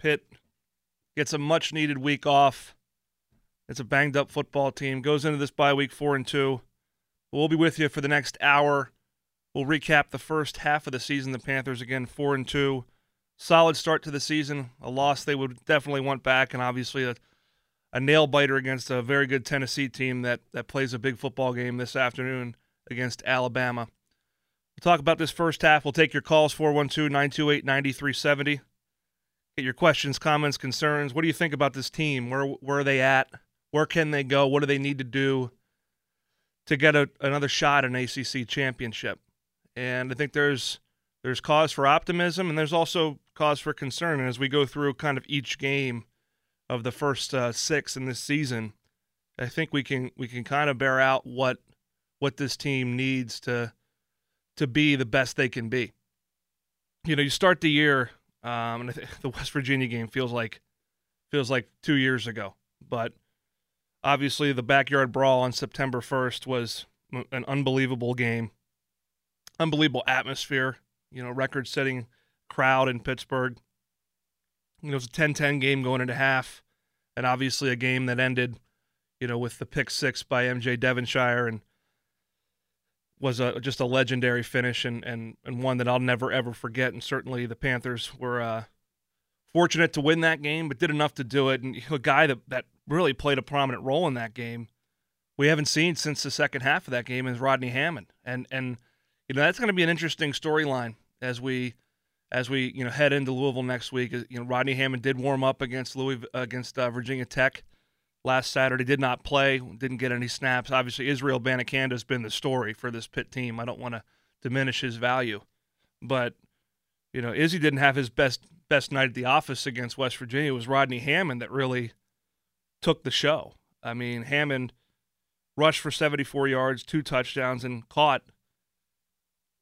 Pitt gets a much needed week off. It's a banged up football team. Goes into this bye week four and two. We'll be with you for the next hour. We'll recap the first half of the season. The Panthers again four and two. Solid start to the season. A loss they would definitely want back, and obviously a, a nail biter against a very good Tennessee team that that plays a big football game this afternoon against Alabama. We'll talk about this first half. We'll take your calls 412 928 9370. Get your questions, comments, concerns. What do you think about this team? Where where are they at? Where can they go? What do they need to do to get a, another shot at an ACC championship? And I think there's there's cause for optimism and there's also cause for concern. And as we go through kind of each game of the first uh, six in this season, I think we can we can kind of bear out what what this team needs to to be the best they can be. You know, you start the year, um, and the West Virginia game feels like feels like two years ago, but obviously the backyard brawl on September 1st was an unbelievable game, unbelievable atmosphere. You know, record-setting crowd in Pittsburgh. You know, it was a 10-10 game going into half, and obviously a game that ended, you know, with the pick six by MJ Devonshire and was a, just a legendary finish and, and, and one that I'll never ever forget. And certainly the Panthers were uh, fortunate to win that game, but did enough to do it. And a guy that, that really played a prominent role in that game, we haven't seen since the second half of that game is Rodney Hammond. And and you know that's going to be an interesting storyline as we as we you know head into Louisville next week. You know Rodney Hammond did warm up against Louis against uh, Virginia Tech last Saturday. Did not play, didn't get any snaps. Obviously, Israel Abanikanda has been the story for this Pitt team. I don't want to diminish his value, but you know, Izzy didn't have his best best night at the office against West Virginia. It was Rodney Hammond that really took the show. I mean, Hammond rushed for 74 yards, two touchdowns, and caught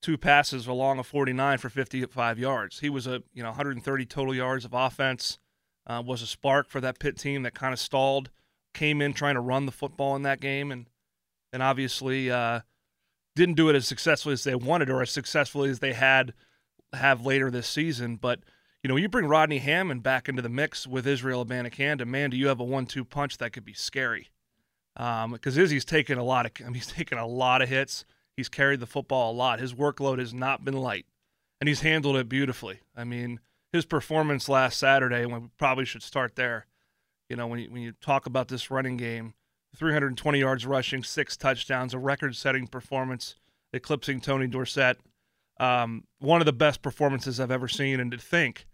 two passes along a 49 for 55 yards. He was a you know 130 total yards of offense. Uh, was a spark for that Pitt team that kind of stalled came in trying to run the football in that game, and and obviously uh, didn't do it as successfully as they wanted or as successfully as they had have later this season. But you know, you bring Rodney Hammond back into the mix with Israel Abanikanda, man, do you have a one-two punch that could be scary? Because um, Izzy's taken a lot of, I mean, he's taken a lot of hits. He's carried the football a lot. His workload has not been light, and he's handled it beautifully. I mean, his performance last Saturday, we probably should start there, you know, when you, when you talk about this running game, 320 yards rushing, six touchdowns, a record-setting performance, eclipsing Tony Dorsett. Um, one of the best performances I've ever seen, and to think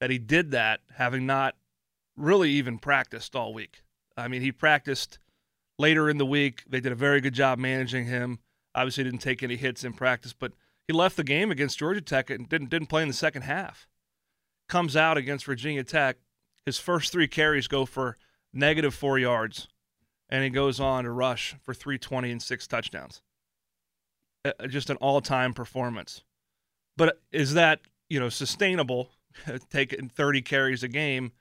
that he did that having not really even practiced all week. I mean, he practiced later in the week. They did a very good job managing him. Obviously, didn't take any hits in practice, but he left the game against Georgia Tech and didn't didn't play in the second half. Comes out against Virginia Tech, his first three carries go for negative four yards, and he goes on to rush for 320 and six touchdowns. Uh, just an all-time performance. But is that you know sustainable? Taking 30 carries a game,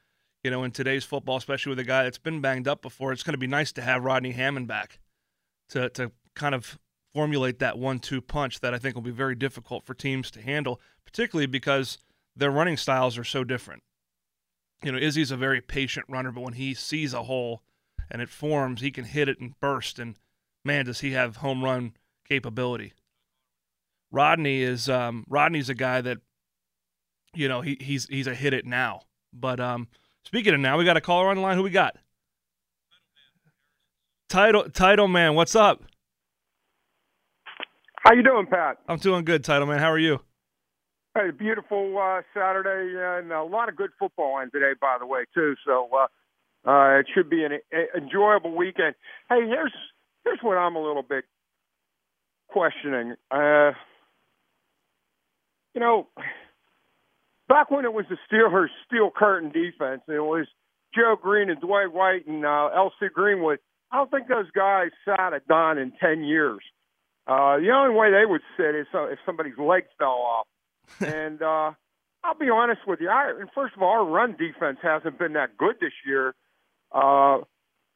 you know, in today's football, especially with a guy that's been banged up before, it's going to be nice to have Rodney Hammond back to to kind of formulate that one-two punch that I think will be very difficult for teams to handle, particularly because their running styles are so different you know, Izzy's a very patient runner, but when he sees a hole and it forms, he can hit it and burst. And man, does he have home run capability. Rodney is um, Rodney's a guy that, you know, he, he's he's a hit it now. But um, speaking of now, we got a caller on the line. Who we got? Title Title Man, what's up? How you doing, Pat? I'm doing good, Title Man. How are you? Hey, beautiful uh, Saturday and a lot of good football on today, by the way, too. So uh, uh, it should be an a, enjoyable weekend. Hey, here's here's what I'm a little bit questioning. Uh, you know, back when it was the Steelers' steel curtain defense, and it was Joe Greene and Dwight White and uh, L.C. Greenwood. I don't think those guys sat at Don in ten years. Uh, the only way they would sit is if somebody's leg fell off and uh, I'll be honest with you. I, first of all, our run defense hasn't been that good this year, uh,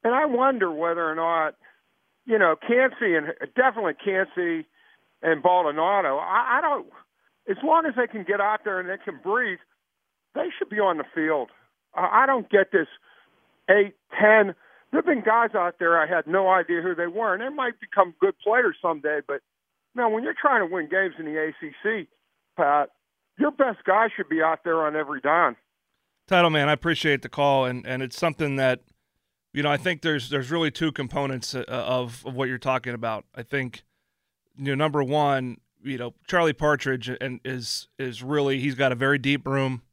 and I wonder whether or not, you know, Kancey and definitely Kancey and Baldonado. I, I don't. As long as they can get out there and they can breathe, they should be on the field. Uh, I don't get this eight, ten. There've been guys out there I had no idea who they were, and they might become good players someday. But man, when you're trying to win games in the ACC, Pat, your best guy should be out there on every down. Title man, I appreciate the call, and and it's something that you know I think there's there's really two components uh, of of what you're talking about. I think you know number one, you know Charlie Partridge and is is really he's got a very deep room.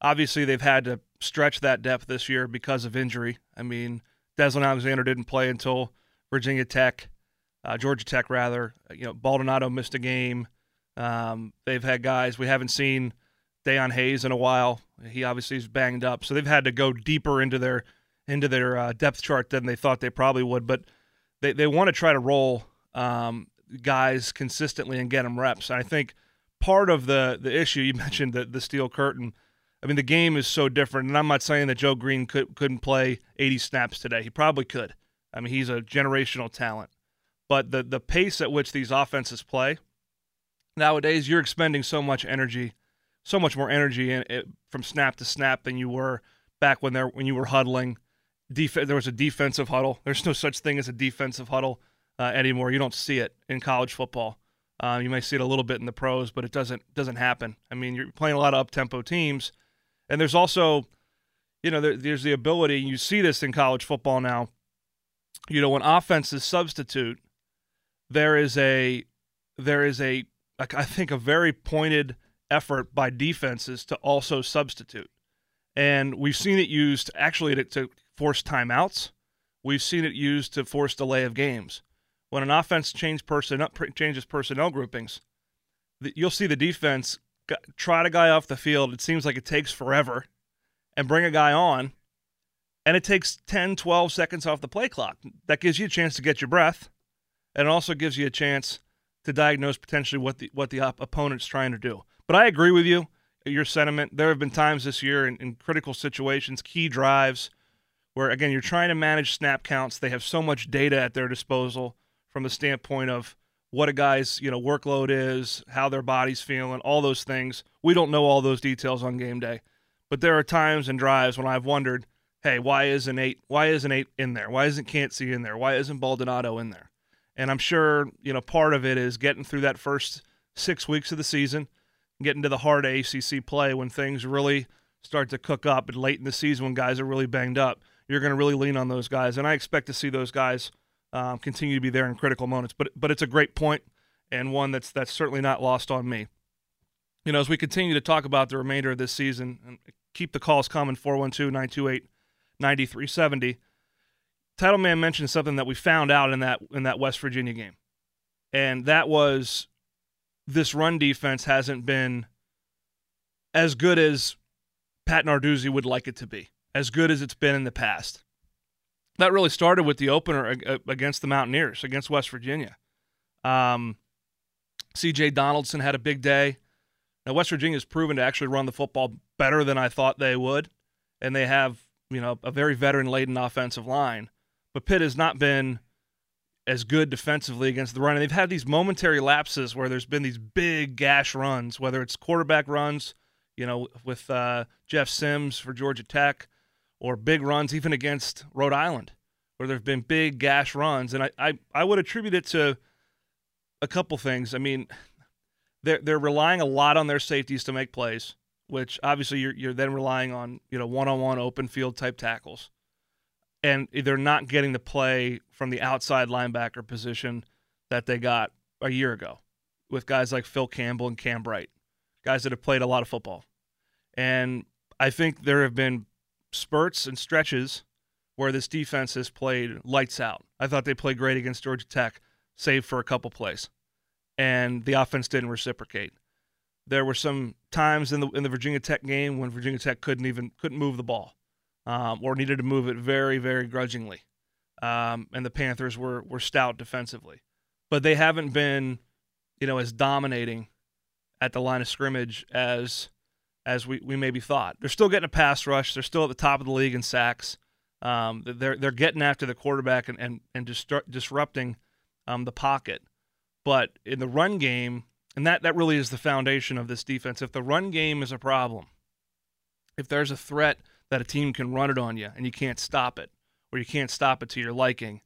Obviously, they've had to stretch that depth this year because of injury. I mean, Deslin Alexander didn't play until Virginia Tech, uh, Georgia Tech rather. You know, Baldonado missed a game. Um, they've had guys we haven't seen Dayon Hayes in a while. He obviously is banged up, so they've had to go deeper into their into their uh, depth chart than they thought they probably would. But they they want to try to roll um, guys consistently and get them reps. And I think part of the the issue you mentioned the the steel curtain. I mean, the game is so different, and I'm not saying that Joe Greene could couldn't play 80 snaps today. He probably could. I mean, he's a generational talent. But the the pace at which these offenses play nowadays, you're expending so much energy, so much more energy in, it, from snap to snap than you were back when there when you were huddling. Def- there was a defensive huddle. There's no such thing as a defensive huddle uh, anymore. You don't see it in college football. Uh, you may see it a little bit in the pros, but it doesn't doesn't happen. I mean, you're playing a lot of up tempo teams, and there's also, you know, there, there's the ability. You see this in college football now. You know, when offenses substitute, there is a there is a I think a very pointed effort by defenses to also substitute, and we've seen it used actually to, to force timeouts. We've seen it used to force delay of games. When an offense change person, changes personnel groupings, you'll see the defense trot a guy off the field. It seems like it takes forever, and bring a guy on, and it takes 10, 12 seconds off the play clock. That gives you a chance to get your breath, and it also gives you a chance to diagnose potentially what the what the op- opponent's trying to do. But I agree with you, your sentiment. There have been times this year in, in critical situations, key drives, where again you're trying to manage snap counts. They have so much data at their disposal from the standpoint of what a guy's you know workload is, how their body's feeling, all those things. We don't know all those details on game day, but there are times and drives when I've wondered, hey, why isn't eight? Why isn't eight in there? Why isn't Kancey in there? Why isn't Baldonado in there? And I'm sure you know part of it is getting through that first six weeks of the season, getting to the hard ACC play when things really start to cook up, and late in the season when guys are really banged up, you're going to really lean on those guys, and I expect to see those guys um, continue to be there in critical moments. But but it's a great point and one that's that's certainly not lost on me. You know, as we continue to talk about the remainder of this season, and keep the calls coming 412 928 9370. Title Man mentioned something that we found out in that in that West Virginia game. And that was this run defense hasn't been as good as Pat Narduzzi would like it to be, as good as it's been in the past that really started with the opener against the Mountaineers, against West Virginia. Um, C.J. Donaldson had a big day. Now West Virginia has proven to actually run the football better than I thought they would, and they have you know a very veteran-laden offensive line. But Pitt has not been as good defensively against the run. And they've had these momentary lapses where there's been these big gash runs, whether it's quarterback runs, you know, with uh, Jeff Sims for Georgia Tech, or big runs even against Rhode Island, where there have been big gash runs. And I, I, I would attribute it to a couple things. I mean, they're they're relying a lot on their safeties to make plays, which obviously you're you're then relying on, you know, one on one open field type tackles. And they're not getting the play from the outside linebacker position that they got a year ago with guys like Phil Campbell and Cam Bright, guys that have played a lot of football. And I think there have been spurts and stretches where this defense has played lights out. I thought they played great against Georgia Tech, save for a couple plays, and the offense didn't reciprocate. There were some times in the in the Virginia Tech game when Virginia Tech couldn't even couldn't move the ball, um, or needed to move it very very grudgingly, um, and the Panthers were were stout defensively, but they haven't been, you know, as dominating at the line of scrimmage as as we, we maybe thought. They're still getting a pass rush. They're still at the top of the league in sacks. Um, they're they're getting after the quarterback and and, and distru- disrupting um, the pocket. But in the run game, and that, that really is the foundation of this defense. If the run game is a problem, if there's a threat that a team can run it on you and you can't stop it, or you can't stop it to your liking,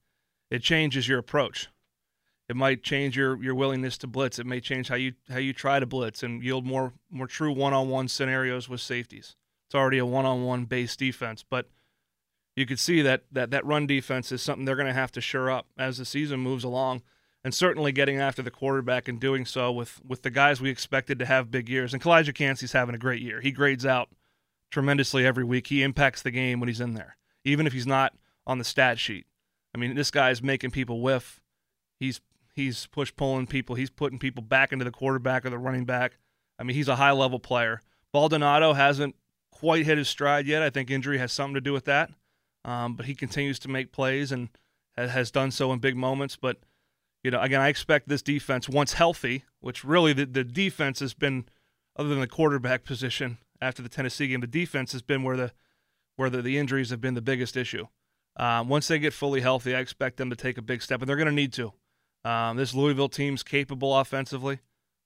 it changes your approach. It might change your, your willingness to blitz. It may change how you how you try to blitz and yield more more true one on one scenarios with safeties. It's already a one on one base defense, but you could see that that that run defense is something they're going to have to shore up as the season moves along, and certainly getting after the quarterback and doing so with with the guys we expected to have big years. And Calijah Kancey's having a great year. He grades out tremendously every week. He impacts the game when he's in there, even if he's not on the stat sheet. I mean, this guy's making people whiff. He's he's push pulling people. He's putting people back into the quarterback or the running back. I mean, he's a high level player. Baldonado hasn't quite hit his stride yet. I think injury has something to do with that. Um, but he continues to make plays and has done so in big moments. But you know, again, I expect this defense, once healthy, which really the, the defense has been, other than the quarterback position after the Tennessee game, the defense has been where the where the, the injuries have been the biggest issue. Um, once they get fully healthy, I expect them to take a big step, and they're going to need to. Um, this Louisville team's capable offensively.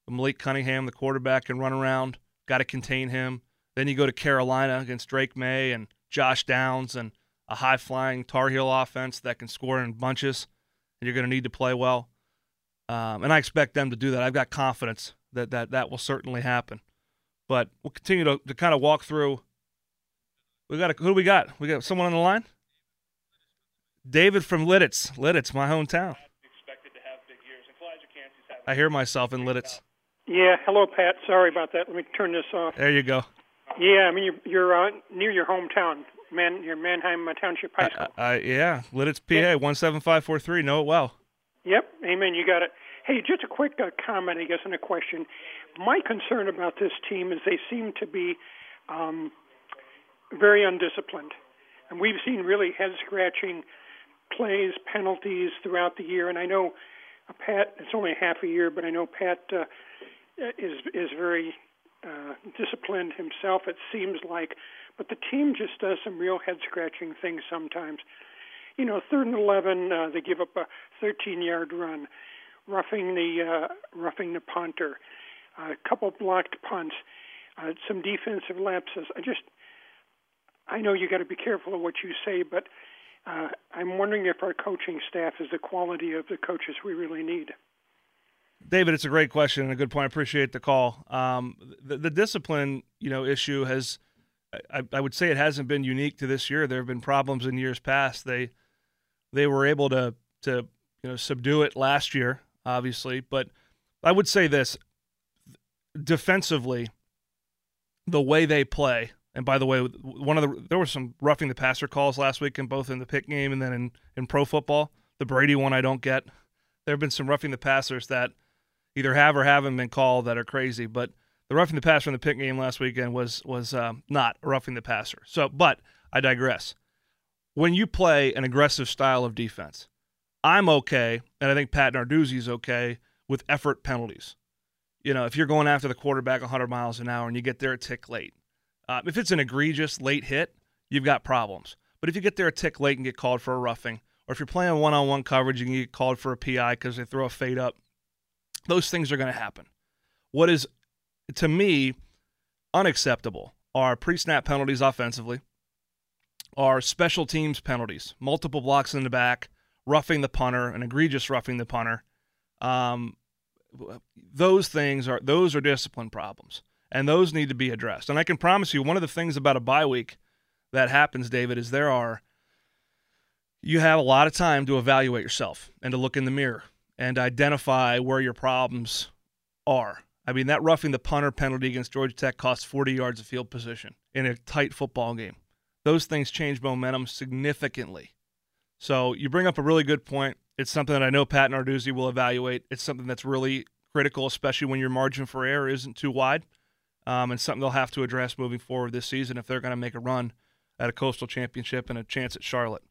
Malik Cunningham, the quarterback, can run around. Got to contain him. Then you go to Carolina against Drake Maye and Josh Downs and a high flying Tar Heel offense that can score in bunches. And you're going to need to play well. Um, and I expect them to do that. I've got confidence that that, that will certainly happen. But we'll continue to, to kind of walk through. We got a, who do we got? We got someone on the line. David from Lititz. Lititz, my hometown. I hear myself in Lititz. Yeah, hello, Pat. Sorry about that. Let me turn this off. There you go. Yeah, I mean you're, you're uh, near your hometown, man. Your Manheim uh, Township High School. Uh, uh, yeah, Lititz, PA, one seven five four three. Know it well. Yep, amen. You got it. Hey, just a quick uh, comment, I guess, and a question. My concern about this team is they seem to be um, very undisciplined, and we've seen really head scratching plays, penalties throughout the year. And I know Pat, it's only half a year, but I know Pat uh, is is very uh, disciplined himself. It seems like, but the team just does some real head scratching things sometimes. You know, third and eleven, uh, they give up a 13 yard run, roughing the uh, roughing the punter, a couple blocked punts, uh, some defensive lapses. I just, I know you got to be careful of what you say, but uh, I'm wondering if our coaching staff is the quality of the coaches we really need. David, it's a great question and a good point. I appreciate the call. Um, the, the, discipline, you know, issue has, I, I, would say, it hasn't been unique to this year. There have been problems in years past. They, they were able to to you know subdue it last year, obviously. But I would say this: defensively, the way they play, and by the way, one of the there were some roughing the passer calls last week, in both in the Pitt game and then in in pro football. The Brady one I don't get. There have been some roughing the passers that either have or haven't been called that are crazy, but the roughing the passer in the Pitt game last weekend was was um, not roughing the passer. So, but I digress. When you play an aggressive style of defense, I'm okay, and I think Pat Narduzzi's okay with effort penalties. You know, if you're going after the quarterback 100 miles an hour and you get there a tick late, uh, if it's an egregious late hit, you've got problems. But if you get there a tick late and get called for a roughing, or if you're playing one on one coverage you get called for a PI because they throw a fade up, those things are going to happen. What is, to me, unacceptable are pre snap penalties offensively, are special teams penalties, multiple blocks in the back, roughing the punter, an egregious roughing the punter. Um, those things are those are discipline problems and those need to be addressed. And I can promise you, one of the things about a bye week that happens, David, is there are you have a lot of time to evaluate yourself and to look in the mirror and identify where your problems are. I mean, that roughing the punter penalty against Georgia Tech cost 40 yards of field position in a tight football game. Those things change momentum significantly. So you bring up a really good point. It's something that I know Pat Narduzzi will evaluate. It's something that's really critical, especially when your margin for error isn't too wide um, and something they'll have to address moving forward this season if they're going to make a run at a coastal championship and a chance at Charlotte.